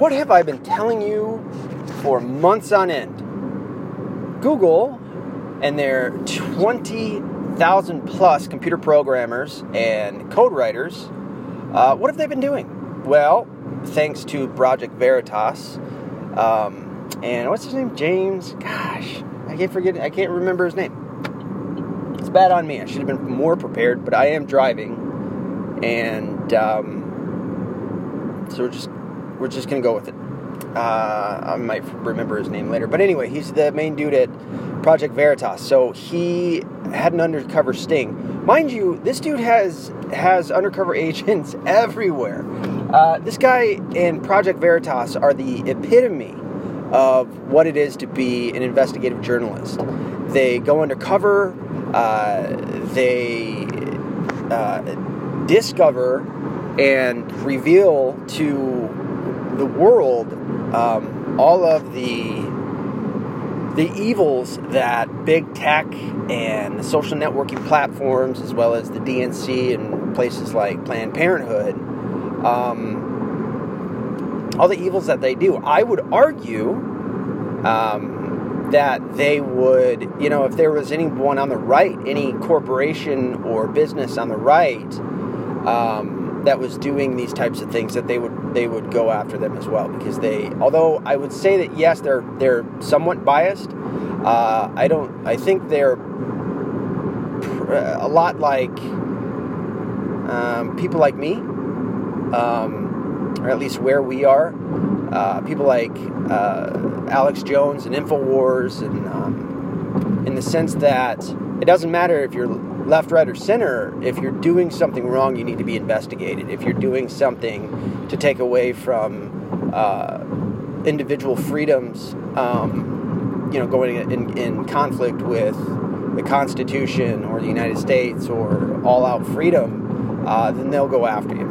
what have I been telling you for months on end? Google and their 20,000 plus computer programmers and code writers, uh, what have they been doing? Well, thanks to Project Veritas, um, and what's his name? James. Gosh, I can't forget. I can't remember his name. It's bad on me. I should have been more prepared, but I am driving, and um, so we're just we're just gonna go with it. Uh, I might remember his name later, but anyway, he's the main dude at Project Veritas. So he had an undercover sting. Mind you, this dude has has undercover agents everywhere. Uh, this guy and Project Veritas are the epitome of what it is to be an investigative journalist. They go undercover. Uh, they uh, discover and reveal to the world um, all of the the evils that big tech and the social networking platforms, as well as the DNC and places like Planned Parenthood, um, all the evils that they do. I would argue um, that they would, you know, if there was anyone on the right, any corporation or business on the right um, that was doing these types of things, that they would they would go after them as well because they. Although I would say that yes, they're they're somewhat biased. Uh, I don't. I think they're a lot like um, people like me, um, or at least where we are. Uh, people like uh, Alex Jones and Infowars, and um, in the sense that it doesn't matter if you're left, right, or center. If you're doing something wrong, you need to be investigated. If you're doing something to take away from uh, individual freedoms, um, you know, going in, in conflict with the Constitution or the United States or all-out freedom, uh, then they'll go after you.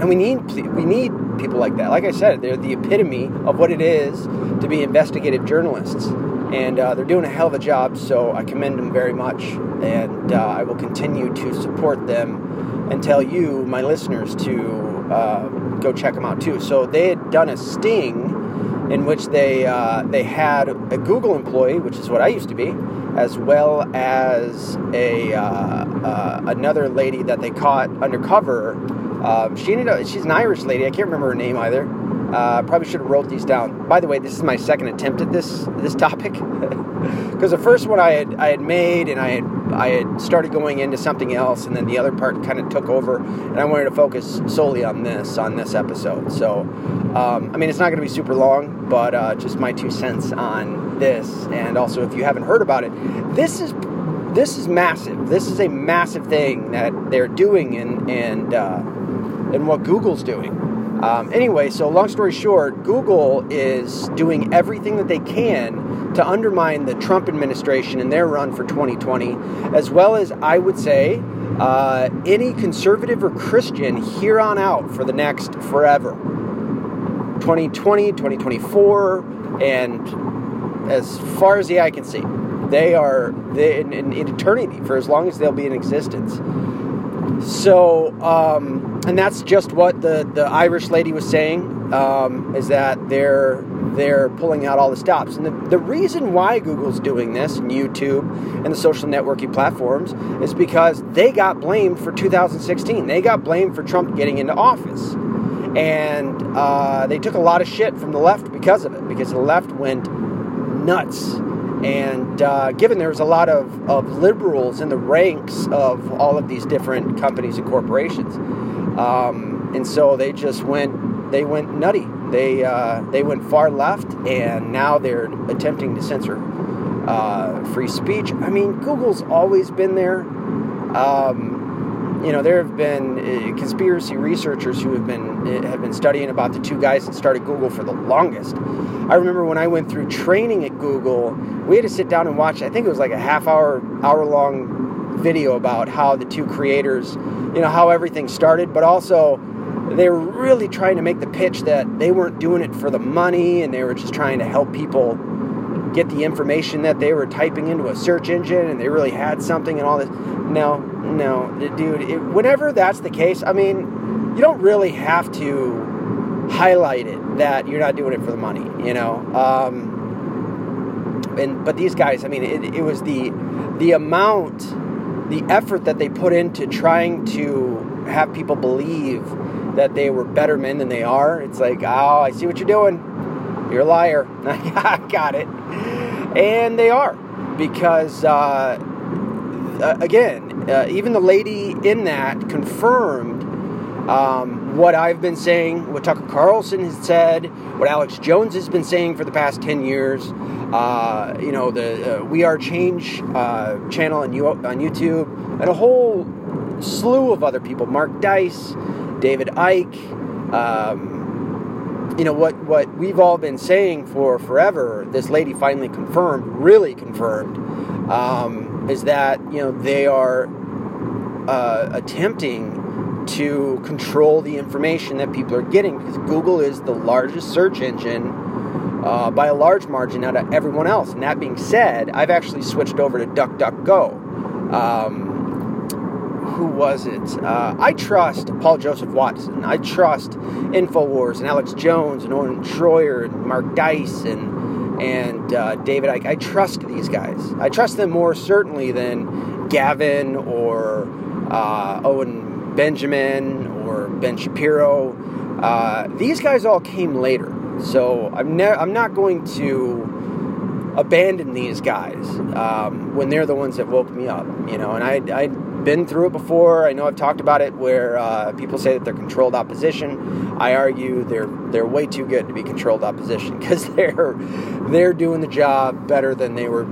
And we need we need people like that. Like I said, they're the epitome of what it is to be investigative journalists, and uh, they're doing a hell of a job. So I commend them very much, and uh, I will continue to support them and tell you, my listeners, to uh, go check them out too. So they had done a sting in which they uh, they had a Google employee, which is what I used to be, as well as a uh, uh, another lady that they caught undercover. Um, she ended up she's an Irish lady. I can't remember her name either. Uh, probably should have wrote these down. By the way, this is my second attempt at this this topic because the first one I had I had made and I had I had started going into something else, and then the other part kind of took over, and I wanted to focus solely on this on this episode. So, um, I mean, it's not going to be super long, but uh, just my two cents on this, and also if you haven't heard about it, this is this is massive. This is a massive thing that they're doing, and and uh, and what Google's doing. Um, anyway, so long story short, Google is doing everything that they can to undermine the Trump administration in their run for 2020, as well as, I would say, uh, any conservative or Christian here on out for the next forever. 2020, 2024, and as far as the eye can see, they are they, in, in, in eternity for as long as they'll be in existence. So, um, and that's just what the, the Irish lady was saying, um, is that they're they're pulling out all the stops. And the, the reason why Google's doing this, and YouTube, and the social networking platforms, is because they got blamed for 2016. They got blamed for Trump getting into office. And uh, they took a lot of shit from the left because of it, because the left went nuts and uh, given was a lot of, of liberals in the ranks of all of these different companies and corporations, um, and so they just went they went nutty. They uh, they went far left, and now they're attempting to censor uh, free speech. I mean, Google's always been there. Um, you know, there have been uh, conspiracy researchers who have been uh, have been studying about the two guys that started Google for the longest. I remember when I went through training at Google, we had to sit down and watch. I think it was like a half hour, hour long video about how the two creators, you know, how everything started, but also they were really trying to make the pitch that they weren't doing it for the money and they were just trying to help people get the information that they were typing into a search engine and they really had something and all this. No, no, dude, it, whenever that's the case, I mean, you don't really have to highlight it that you're not doing it for the money, you know. Um, and but these guys, I mean, it, it was the the amount, the effort that they put into trying to have people believe that they were better men than they are. It's like, oh, I see what you're doing. You're a liar. I got it. And they are because. Uh, again, uh, even the lady in that confirmed um, what I've been saying, what Tucker Carlson has said, what Alex Jones has been saying for the past 10 years. Uh, you know, the uh, We Are Change uh, channel on, on YouTube, and a whole slew of other people Mark Dice, David Icke. Um, you know, what, what we've all been saying for forever, this lady finally confirmed, really confirmed, um, is that, you know, they are uh, attempting to control the information that people are getting because Google is the largest search engine uh, by a large margin out of everyone else. And that being said, I've actually switched over to DuckDuckGo. Um, who was it? Uh, I trust Paul Joseph Watson. I trust Infowars and Alex Jones and Owen Shroyer and Mark Dice and and uh, David. I, I trust these guys. I trust them more certainly than Gavin or uh, Owen Benjamin or Ben Shapiro. Uh, these guys all came later, so I'm ne- I'm not going to abandon these guys um, when they're the ones that woke me up. You know, and I I've been through it before. I know I've talked about it where uh, people say that they're controlled opposition. I argue they're they're way too good to be controlled opposition because they're they're doing the job better than they were.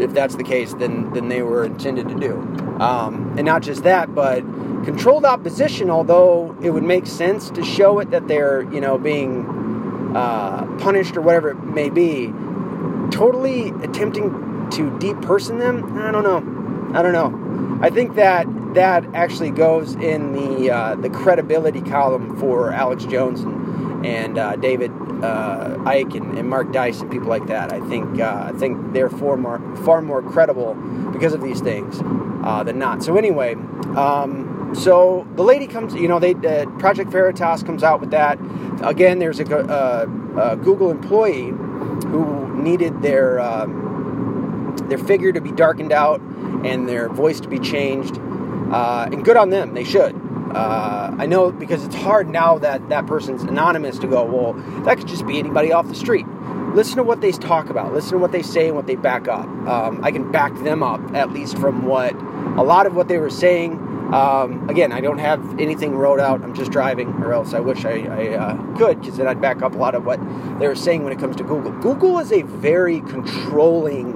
If that's the case, then then they were intended to do. Um, and not just that, but controlled opposition, although it would make sense to show it that they're, you know, being uh, punished or whatever it may be, totally attempting to deperson them, I don't know. I don't know. I think that that actually goes in the uh, the credibility column for Alex Jones and, and uh, David uh, Icke and, and, Mark Dice and people like that. I think uh, I think they're far more far more credible because of these things uh, than not. So anyway. Um, so the lady comes, you know, they uh, Project Veritas comes out with that. Again, there's a, a, uh, a Google employee who needed their um, their figure to be darkened out and their voice to be changed. Uh, and good on them, they should. Uh, I know because it's hard now that that person's anonymous to go, well, that could just be anybody off the street. Listen to what they talk about. Listen to what they say and what they back up. Um, I can back them up, at least from what a lot of what they were saying um, again, I don't have anything wrote out. I'm just driving, or else I wish I, I uh, could, because then I'd back up a lot of what they were saying when it comes to Google. Google is a very controlling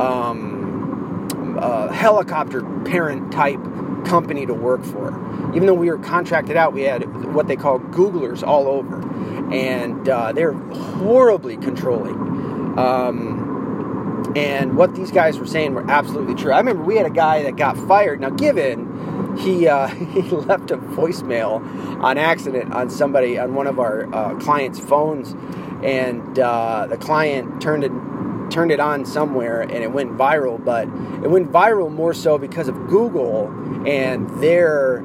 um, uh, helicopter parent type company to work for. Even though we were contracted out, we had what they call Googlers all over, and uh, they're horribly controlling. Um, and what these guys were saying were absolutely true. I remember we had a guy that got fired. Now, given he uh, he left a voicemail on accident on somebody on one of our uh, clients' phones, and uh, the client turned it turned it on somewhere and it went viral. But it went viral more so because of Google and their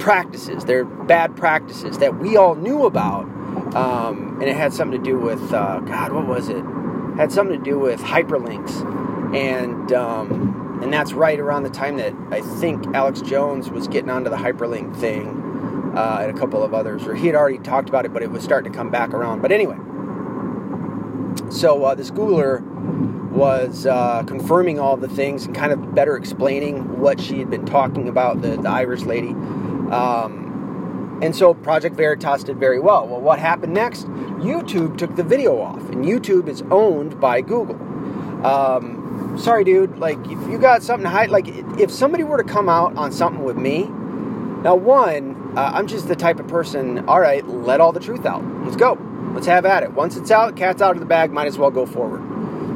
practices, their bad practices that we all knew about. Um, and it had something to do with uh, God, what was it? had something to do with hyperlinks, and um, and that's right around the time that I think Alex Jones was getting onto the hyperlink thing, uh, and a couple of others, or he had already talked about it, but it was starting to come back around. But anyway, so uh, this Googler was uh, confirming all the things and kind of better explaining what she had been talking about, the, the Irish lady. Um, and so Project Veritas did very well. Well, what happened next? YouTube took the video off, and YouTube is owned by Google. Um, sorry, dude. Like, if you got something to hide, like, if somebody were to come out on something with me, now, one, uh, I'm just the type of person, all right, let all the truth out. Let's go. Let's have at it. Once it's out, cat's out of the bag, might as well go forward.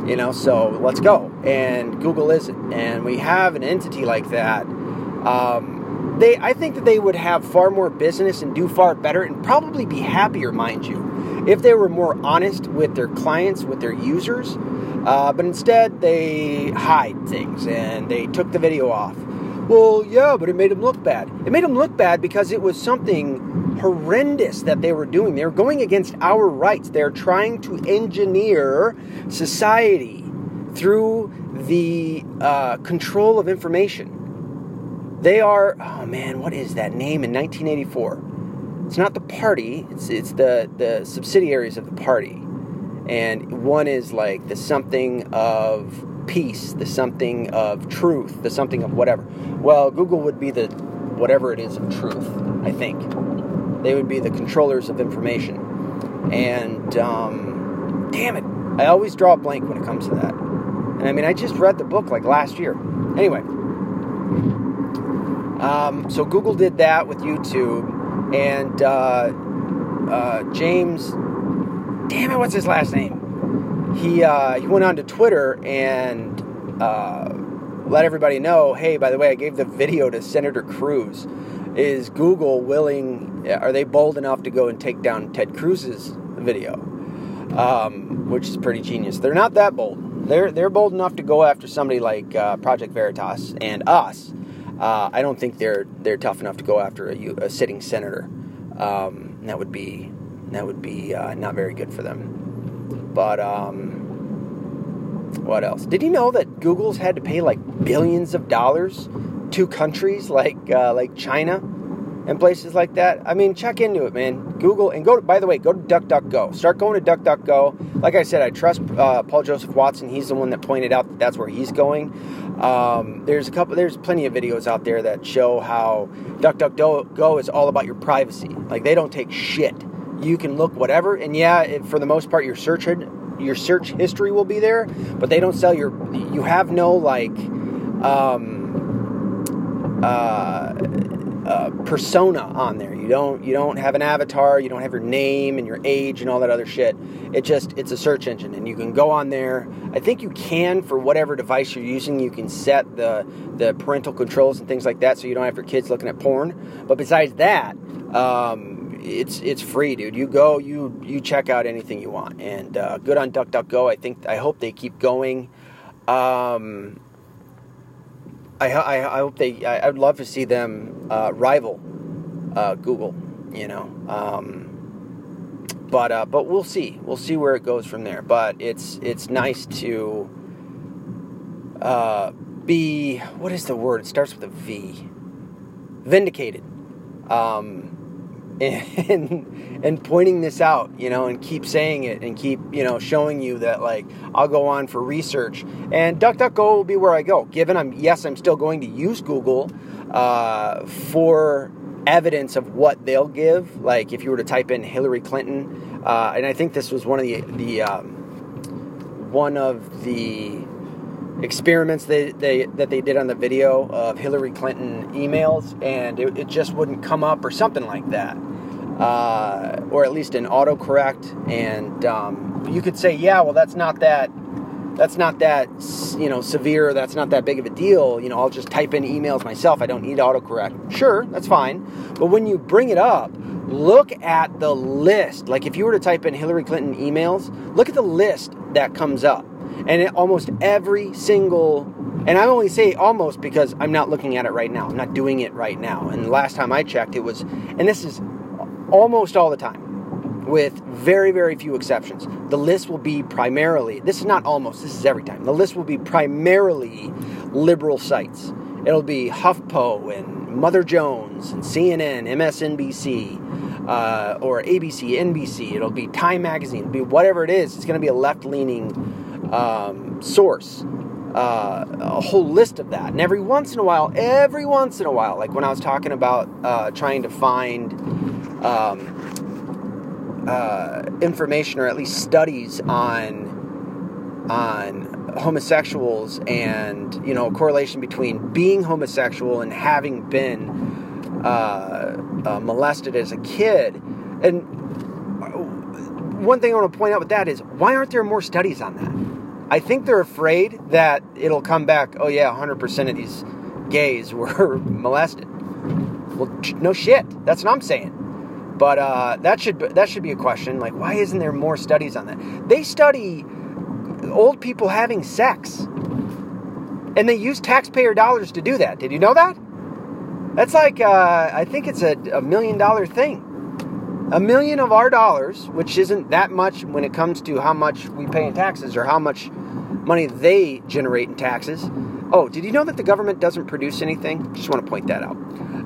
You know, so let's go. And Google isn't. And we have an entity like that. Um, they I think that they would have far more business and do far better and probably be happier, mind you, if they were more honest with their clients, with their users. Uh, but instead, they hide things and they took the video off. Well, yeah, but it made them look bad. It made them look bad because it was something horrendous that they were doing. They were going against our rights. They're trying to engineer society through the uh, control of information. They are, oh man, what is that name in 1984? It's not the party, it's, it's the, the subsidiaries of the party. And one is like the something of peace, the something of truth, the something of whatever. Well, Google would be the whatever it is of truth, I think. They would be the controllers of information. And um, damn it, I always draw a blank when it comes to that. And I mean, I just read the book like last year. Anyway, um, so Google did that with YouTube, and uh, uh, James, damn it, what's his last name? He uh, he went on to Twitter and uh, let everybody know, hey, by the way, I gave the video to Senator Cruz. Is Google willing? Are they bold enough to go and take down Ted Cruz's video? Um, which is pretty genius. They're not that bold. They're they're bold enough to go after somebody like uh, Project Veritas and us. Uh, I don't think they're they're tough enough to go after a, a sitting senator. Um, that would be that would be uh, not very good for them. But um, what else? Did you know that Google's had to pay like billions of dollars to countries like uh, like China and places like that? I mean, check into it, man. Google and go. To, by the way, go to DuckDuckGo. Start going to DuckDuckGo. Like I said, I trust uh, Paul Joseph Watson. He's the one that pointed out that that's where he's going. Um, there's a couple. There's plenty of videos out there that show how DuckDuckGo is all about your privacy. Like they don't take shit you can look whatever, and yeah, it, for the most part, your search your search history will be there, but they don't sell your. You have no like um, uh, uh, persona on there. You don't you don't have an avatar. You don't have your name and your age and all that other shit. It just it's a search engine, and you can go on there. I think you can for whatever device you're using. You can set the the parental controls and things like that, so you don't have your kids looking at porn. But besides that. Um, it's it's free, dude. You go, you you check out anything you want, and uh, good on DuckDuckGo. I think I hope they keep going. Um, I, I, I hope they. I, would love to see them uh, rival uh, Google. You know, um, but uh, but we'll see. We'll see where it goes from there. But it's it's nice to uh, be. What is the word? It starts with a V. Vindicated. Um, and and pointing this out, you know, and keep saying it and keep, you know, showing you that like I'll go on for research. And DuckDuckGo will be where I go. Given I'm yes, I'm still going to use Google uh, for evidence of what they'll give. Like if you were to type in Hillary Clinton, uh, and I think this was one of the the um, one of the experiments they, they, that they did on the video of Hillary Clinton emails, and it, it just wouldn't come up or something like that, uh, or at least an autocorrect. And um, you could say, yeah, well, that's not that. That's not that you know severe. That's not that big of a deal. You know, I'll just type in emails myself. I don't need autocorrect. Sure, that's fine. But when you bring it up, look at the list. Like if you were to type in Hillary Clinton emails, look at the list that comes up and it, almost every single, and I only say almost because I'm not looking at it right now. I'm not doing it right now. And the last time I checked, it was, and this is almost all the time, with very, very few exceptions. The list will be primarily, this is not almost, this is every time. The list will be primarily liberal sites. It'll be HuffPo and Mother Jones and CNN, MSNBC, uh, or ABC, NBC. It'll be Time Magazine. It'll be whatever it is. It's going to be a left leaning um, source. Uh, a whole list of that. And every once in a while, every once in a while, like when I was talking about uh, trying to find um, uh, information or at least studies on on homosexuals and you know correlation between being homosexual and having been uh, uh, molested as a kid. And one thing I want to point out with that is why aren't there more studies on that? I think they're afraid that it'll come back. Oh yeah, 100% of these gays were molested. Well, no shit. That's what I'm saying. But uh, that should that should be a question. Like, why isn't there more studies on that? They study old people having sex, and they use taxpayer dollars to do that. Did you know that? That's like uh, I think it's a, a million dollar thing. A million of our dollars, which isn't that much when it comes to how much we pay in taxes or how much money they generate in taxes. Oh, did you know that the government doesn't produce anything? Just want to point that out.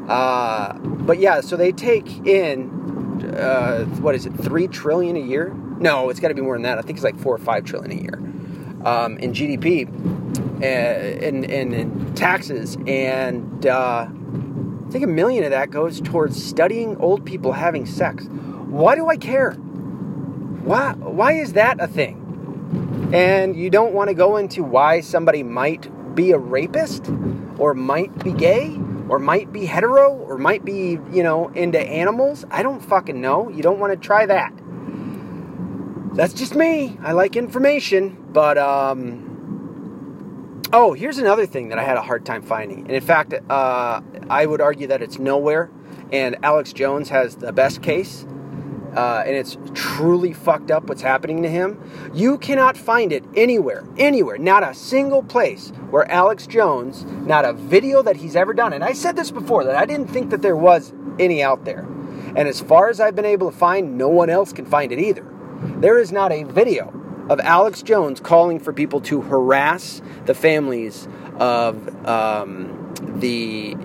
Uh, but yeah, so they take in uh, what is it, three trillion a year? No, it's got to be more than that. I think it's like four or five trillion a year um, in GDP and uh, in, taxes, and uh, I think a million of that goes towards studying old people having sex. Why do I care? Why? Why is that a thing? And you don't want to go into why somebody might be a rapist or might be gay or might be hetero or might be, you know, into animals. I don't fucking know. You don't want to try that. That's just me. I like information, but um Oh, here's another thing that I had a hard time finding. And in fact, uh, I would argue that it's nowhere and Alex Jones has the best case uh, and it's truly fucked up what's happening to him. You cannot find it anywhere, anywhere, not a single place where Alex Jones, not a video that he's ever done. And I said this before that I didn't think that there was any out there. And as far as I've been able to find, no one else can find it either. There is not a video of Alex Jones calling for people to harass the families of um, the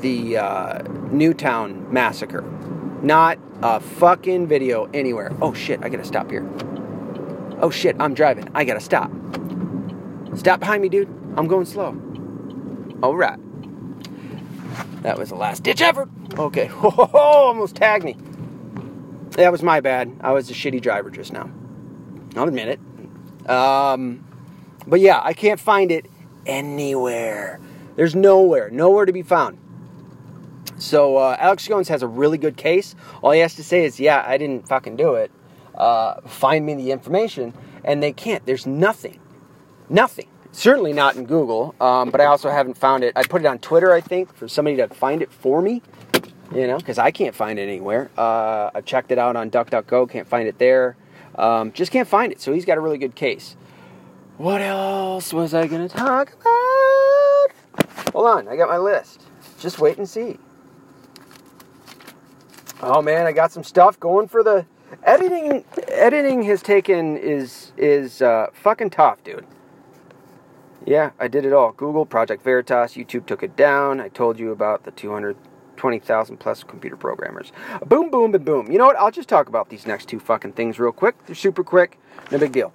the uh, Newtown massacre. Not a fucking video anywhere. Oh shit, I gotta stop here. Oh shit, I'm driving. I gotta stop. Stop behind me, dude. I'm going slow. Alright. That was the last ditch effort. Okay. Oh, almost tagged me. That was my bad. I was a shitty driver just now. I'll admit it. Um, but yeah, I can't find it anywhere. There's nowhere, nowhere to be found. So uh, Alex Jones has a really good case. All he has to say is, "Yeah, I didn't fucking do it. Uh, find me the information," and they can't. There's nothing, nothing. Certainly not in Google. Um, but I also haven't found it. I put it on Twitter, I think, for somebody to find it for me. You know, because I can't find it anywhere. Uh, I've checked it out on DuckDuckGo, can't find it there. Um, just can't find it. So he's got a really good case. What else was I going to talk about? Hold on, I got my list. Just wait and see. Oh man, I got some stuff going for the editing. Editing has taken is is uh, fucking tough, dude. Yeah, I did it all. Google, Project Veritas, YouTube took it down. I told you about the 220,000 plus computer programmers. Boom, boom, and boom. You know what? I'll just talk about these next two fucking things real quick. They're super quick, no big deal.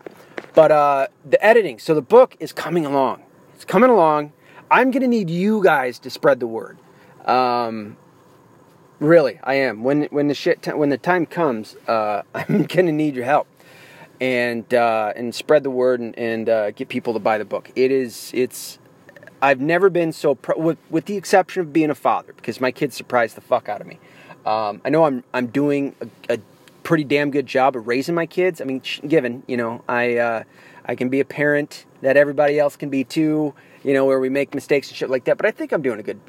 But uh, the editing. So the book is coming along. It's coming along. I'm gonna need you guys to spread the word. Um, Really, I am. When when the shit t- when the time comes, uh, I'm gonna need your help, and uh, and spread the word and, and uh, get people to buy the book. It is it's. I've never been so pro- with, with the exception of being a father because my kids surprise the fuck out of me. Um, I know I'm I'm doing a, a, pretty damn good job of raising my kids. I mean, given you know I uh, I can be a parent that everybody else can be too. You know where we make mistakes and shit like that. But I think I'm doing a good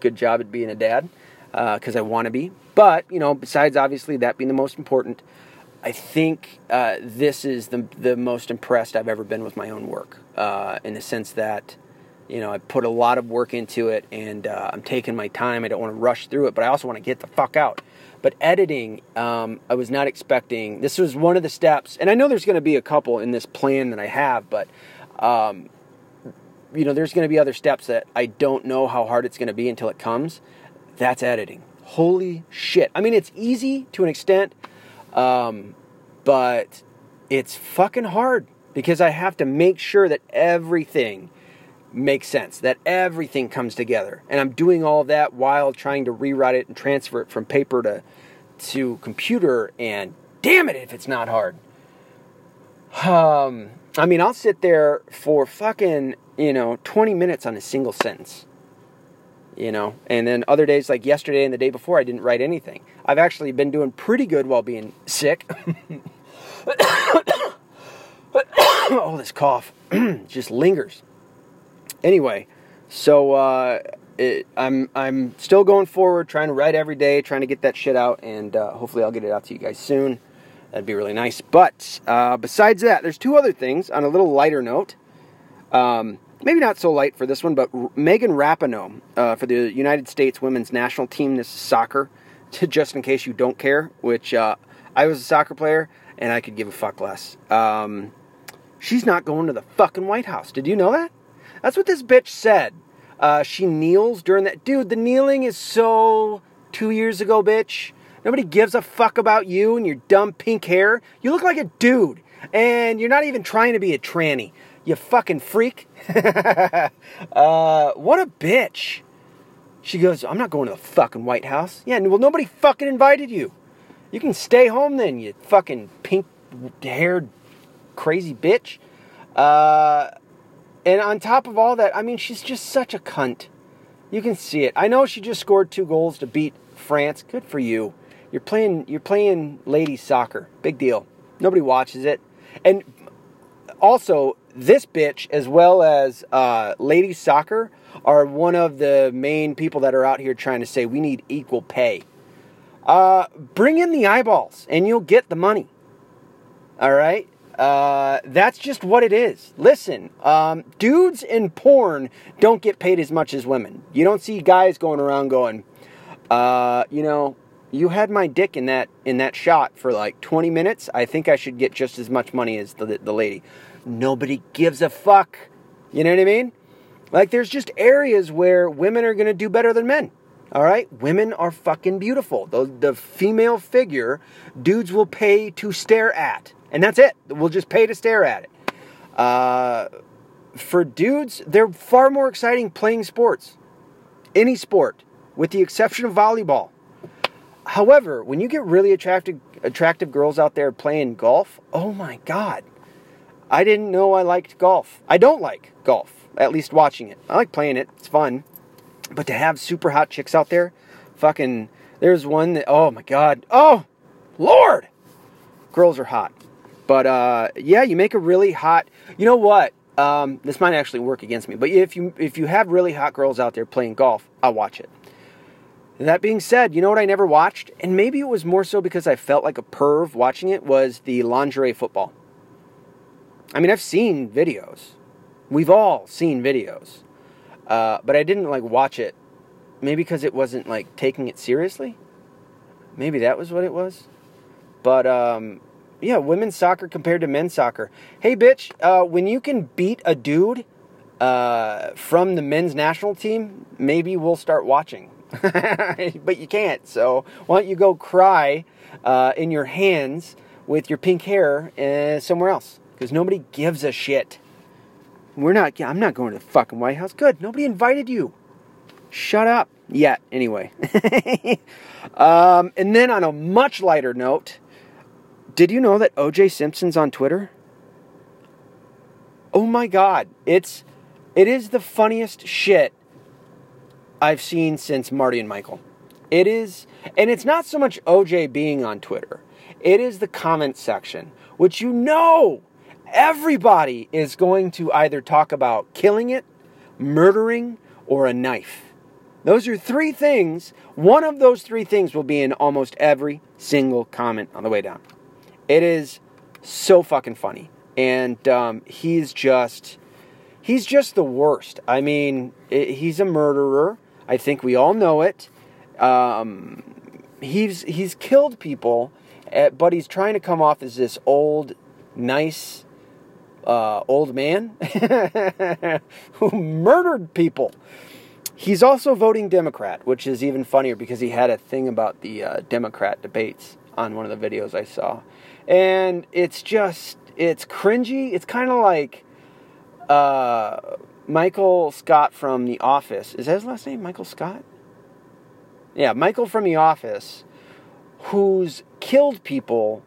good job at being a dad because uh, I want to be. But you know, besides obviously that being the most important, I think uh, this is the the most impressed I've ever been with my own work uh, in the sense that you know I put a lot of work into it and uh, I'm taking my time. I don't want to rush through it, but I also want to get the fuck out. But editing, um, I was not expecting. This was one of the steps, and I know there's going to be a couple in this plan that I have, but. Um, you know, there's going to be other steps that I don't know how hard it's going to be until it comes. That's editing. Holy shit. I mean, it's easy to an extent, um, but it's fucking hard because I have to make sure that everything makes sense, that everything comes together. And I'm doing all that while trying to rewrite it and transfer it from paper to, to computer. And damn it if it's not hard. Um, I mean, I'll sit there for fucking, you know, 20 minutes on a single sentence you know. And then other days, like yesterday and the day before, I didn't write anything. I've actually been doing pretty good while being sick. oh, this cough just lingers. Anyway, so uh, it, I'm I'm still going forward, trying to write every day, trying to get that shit out, and uh, hopefully I'll get it out to you guys soon. That'd be really nice. But uh, besides that, there's two other things on a little lighter note. Um, maybe not so light for this one, but Megan Rapinoe uh, for the United States women's national team. This is soccer. just in case you don't care, which uh, I was a soccer player and I could give a fuck less. Um, she's not going to the fucking White House. Did you know that? That's what this bitch said. Uh, she kneels during that. Dude, the kneeling is so two years ago, bitch. Nobody gives a fuck about you and your dumb pink hair. You look like a dude, and you're not even trying to be a tranny. You fucking freak. uh, what a bitch. She goes, I'm not going to the fucking White House. Yeah, well, nobody fucking invited you. You can stay home then, you fucking pink haired crazy bitch. Uh, and on top of all that, I mean, she's just such a cunt. You can see it. I know she just scored two goals to beat France. Good for you. You're playing. You're playing ladies soccer. Big deal. Nobody watches it. And also, this bitch, as well as uh, ladies soccer, are one of the main people that are out here trying to say we need equal pay. Uh, bring in the eyeballs, and you'll get the money. All right. Uh, that's just what it is. Listen, um, dudes in porn don't get paid as much as women. You don't see guys going around going, uh, you know, you had my dick in that in that shot for like 20 minutes. I think I should get just as much money as the the lady. Nobody gives a fuck. You know what I mean? Like there's just areas where women are to do better than men. All right? Women are fucking beautiful. The, the female figure dudes will pay to stare at. And that's it. We'll just pay to stare at it. Uh, for dudes, they're far more exciting playing sports. Any sport, with the exception of volleyball. However, when you get really attractive attractive girls out there playing golf, oh my god. I didn't know I liked golf. I don't like golf, at least watching it. I like playing it. It's fun. But to have super hot chicks out there, fucking there's one that oh my god. Oh, lord. Girls are hot. But uh, yeah, you make a really hot. You know what? Um, this might actually work against me. But if you if you have really hot girls out there playing golf, I'll watch it. That being said, you know what I never watched, and maybe it was more so because I felt like a perv watching it was the lingerie football. I mean, I've seen videos. We've all seen videos, uh, but I didn't like watch it. Maybe because it wasn't like taking it seriously. Maybe that was what it was. But um, yeah, women's soccer compared to men's soccer. Hey, bitch, uh, when you can beat a dude uh, from the men's national team, maybe we'll start watching. but you can't. So why don't you go cry uh, in your hands with your pink hair uh, somewhere else? Because nobody gives a shit. We're not. I'm not going to the fucking White House. Good. Nobody invited you. Shut up. Yeah. Anyway. um, and then on a much lighter note. Did you know that OJ Simpson's on Twitter? Oh my god, it's it is the funniest shit I've seen since Marty and Michael. It is and it's not so much OJ being on Twitter. It is the comment section, which you know everybody is going to either talk about killing it, murdering, or a knife. Those are three things. One of those three things will be in almost every single comment on the way down. It is so fucking funny, and um, he's just he's just the worst. I mean, it, he's a murderer. I think we all know it. Um, he's he's killed people, eh, but he's trying to come off as this old, nice, uh, old man who murdered people. He's also voting Democrat, which is even funnier because he had a thing about the uh, Democrat debates on one of the videos I saw and it's just it's cringy. It's kind of like uh, Michael Scott from The Office. Is that his last name? Michael Scott. Yeah, Michael from The Office, who's killed people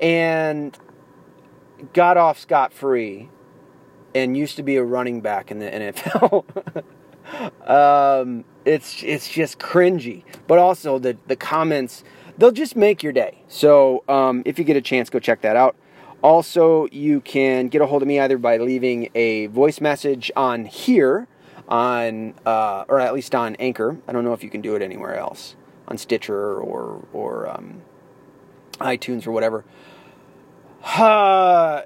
and got off scot free, and used to be a running back in the NFL. um, it's it's just cringy, but also the the comments they'll just make your day. So um, if you get a chance, go check that out. Also, you can get a hold of me either by leaving a voice message on here, on uh, or at least on Anchor. I don't know if you can do it anywhere else, on Stitcher or or um, iTunes or whatever. Uh,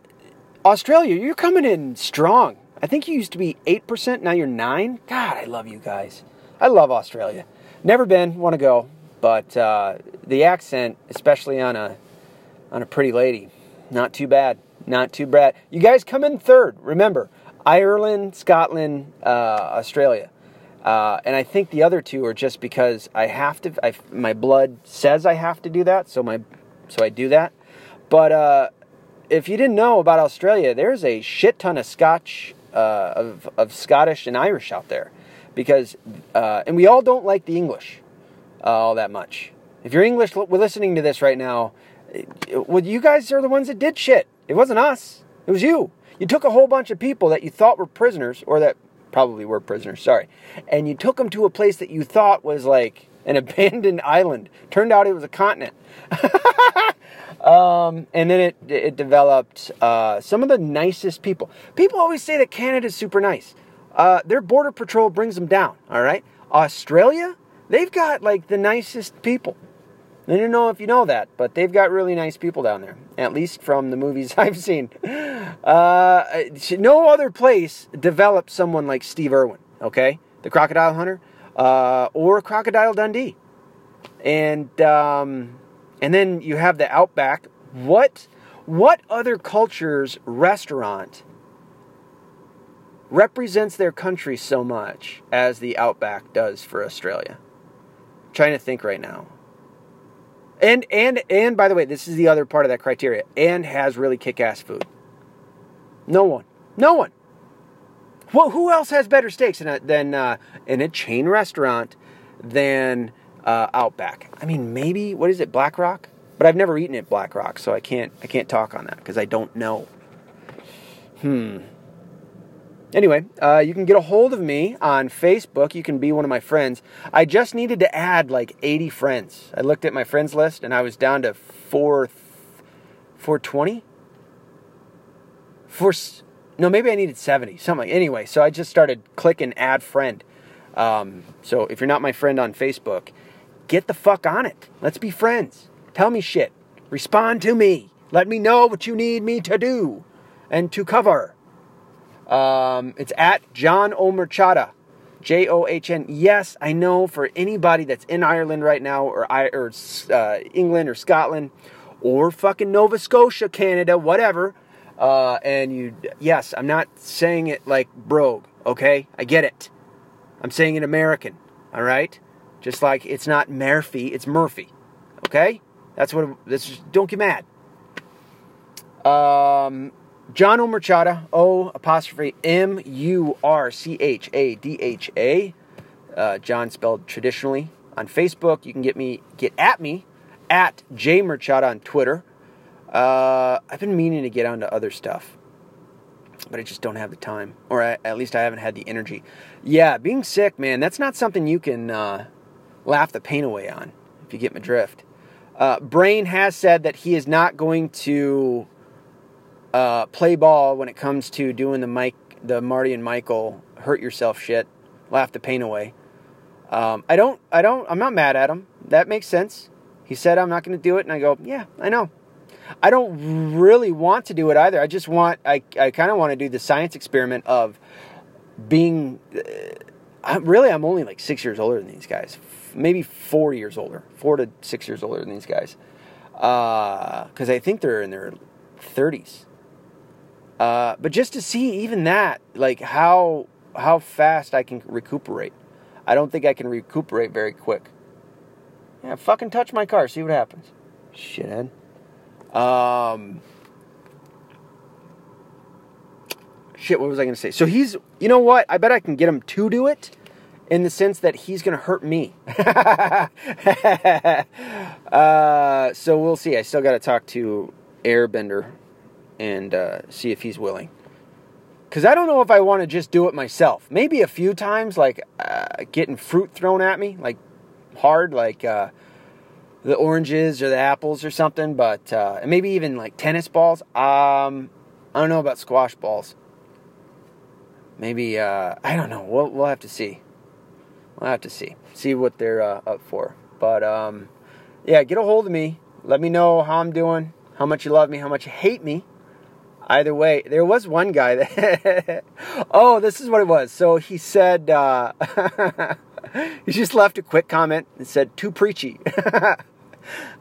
Australia, you're coming in strong. I think you used to be eight percent. Now you're nine. God, I love you guys. I love Australia. Never been. Want to go but uh, the accent, especially on a on a pretty lady, not too bad. Not too bad. You guys come in third. Remember, Ireland, Scotland, uh, Australia. Uh, and I think the other two are just because I have to. I, my blood says I have to do that, so my so I do that. But uh, if you didn't know about Australia, there's a shit ton of Scotch, uh, of of Scottish and Irish out there, because uh, and we all don't like the English uh, all that much. If you're English, we're listening to this right now. Well, you guys are the ones that did shit. It wasn't us. It was you. You took a whole bunch of people that you thought were prisoners, or that probably were prisoners, sorry, and you took them to a place that you thought was like an abandoned island. Turned out it was a continent. um, and then it, it developed uh, some of the nicest people. People always say that Canada's super nice. Uh, their border patrol brings them down, all right? Australia, they've got like the nicest people. I don't know if you know that, but they've got really nice people down there, at least from the movies I've seen. Uh, no other place developed someone like Steve Irwin, okay? The Crocodile Hunter, uh, or Crocodile Dundee. And, um, and then you have the Outback. What, what other culture's restaurant represents their country so much as the Outback does for Australia? I'm trying to think right now. And and and by the way, this is the other part of that criteria. And has really kick-ass food. No one. No one. Well, who else has better steaks in a, than uh, in a chain restaurant than uh, Outback? I mean, maybe what is it, Black Rock? But I've never eaten at Black Rock, so I can't I can't talk on that because I don't know. Hmm. Anyway, uh, you can get a hold of me on Facebook. You can be one of my friends. I just needed to add like 80 friends. I looked at my friends list and I was down to four, 420. Four, no, maybe I needed 70, something. Anyway, so I just started clicking add friend. Um, so if you're not my friend on Facebook, get the fuck on it. Let's be friends. Tell me shit. Respond to me. Let me know what you need me to do and to cover. Um, it's at John O'Murchadha. J O H N. Yes, I know for anybody that's in Ireland right now, or, or uh, England, or Scotland, or fucking Nova Scotia, Canada, whatever. Uh, and you, yes, I'm not saying it like brogue, okay? I get it. I'm saying it American, all right? Just like it's not Murphy, it's Murphy, okay? That's what. This. Don't get mad. Um, John O'Murchadha, O apostrophe M U R C H A D H A. Uh, John spelled traditionally. On Facebook, you can get me get at me at J Murchadha on Twitter. Uh, I've been meaning to get onto other stuff, but I just don't have the time, or I, at least I haven't had the energy. Yeah, being sick, man, that's not something you can uh, laugh the pain away on. If you get my drift. Uh, Brain has said that he is not going to uh, play ball when it comes to doing the Mike, the Marty and Michael hurt yourself shit, laugh the pain away. Um, I don't, I don't, I'm not mad at him. That makes sense. He said I'm not going to do it, and I go, yeah, I know. I don't really want to do it either. I just want, I, I kind of want to do the science experiment of being. Uh, I'm, really, I'm only like six years older than these guys, maybe four years older, four to six years older than these guys, because uh, I think they're in their 30s. Uh, but just to see even that, like how how fast I can recuperate. I don't think I can recuperate very quick. Yeah, fucking touch my car, see what happens. Shithead. Um, shit, what was I to say? So he's, you know what? I bet I can get him to do it in the sense that he's going to hurt me. uh, so we'll see. I still got to talk to Airbender and uh, see if he's willing. Because I don't know if I want to just do it myself. Maybe a few times, like uh, getting fruit thrown at me, like hard, like uh, the oranges or the apples or something, but uh, maybe even like tennis balls. Um, I don't know about squash balls. Maybe, uh, I don't know. We'll, we'll have to see. We'll have to see. See what they're uh, up for. But um, yeah, get a hold of me. Let me know how I'm doing, how much you love me, how much you hate me either way, there was one guy that. oh, this is what it was. So he said. Uh, he just left a quick comment and said, too preachy.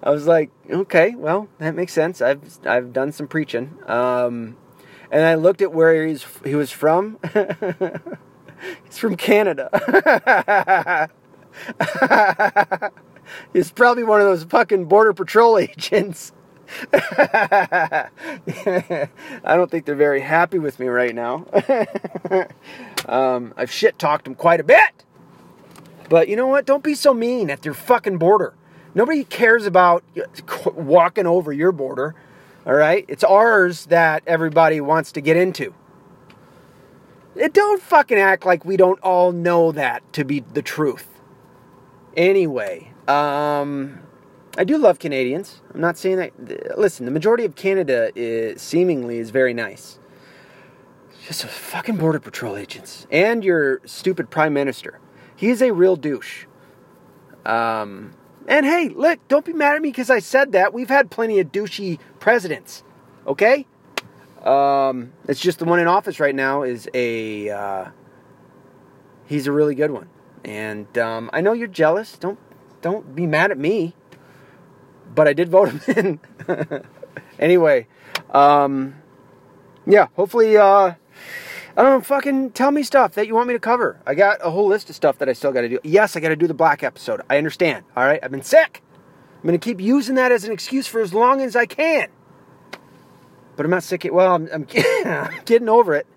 I was like, okay, well, that makes sense. I've, I've done some preaching. Um, and I looked at where he's, he was from. he's from Canada. he's probably one of those fucking Border Patrol agents. I don't think they're very happy with me right now. um, I've shit talked them quite a bit. But you know what? Don't be so mean at their fucking border. Nobody cares about walking over your border. All right? It's ours that everybody wants to get into. It don't fucking act like we don't all know that to be the truth. Anyway, um, I do love Canadians. I'm not saying that. Listen, the majority of Canada is, seemingly is very nice. Just a fucking border patrol agents and your stupid prime minister. He is a real douche. Um, and hey, look, don't be mad at me because I said that. We've had plenty of douchey presidents. Okay. Um, it's just the one in office right now is a. Uh, he's a really good one, and um, I know you're jealous. Don't don't be mad at me but I did vote him in. anyway, um, yeah, hopefully, uh, I don't know, fucking tell me stuff that you want me to cover. I got a whole list of stuff that I still got to do. Yes, I got to do the black episode. I understand. All right, I've been sick. I'm going to keep using that as an excuse for as long as I can. But I'm not sick. Well, I'm, I'm getting over it.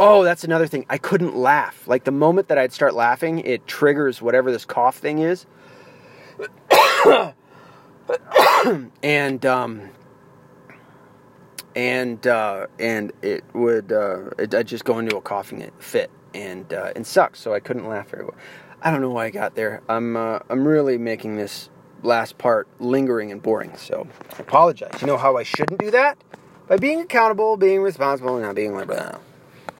Oh, that's another thing. I couldn't laugh. Like the moment that I'd start laughing, it triggers whatever this cough thing is. and um, and uh, and it would uh, it, I'd just go into a coughing fit and uh, and sucks. So I couldn't laugh very well. I don't know why I got there. I'm uh, I'm really making this last part lingering and boring. So I apologize. You know how I shouldn't do that by being accountable, being responsible, and not being like. Blah.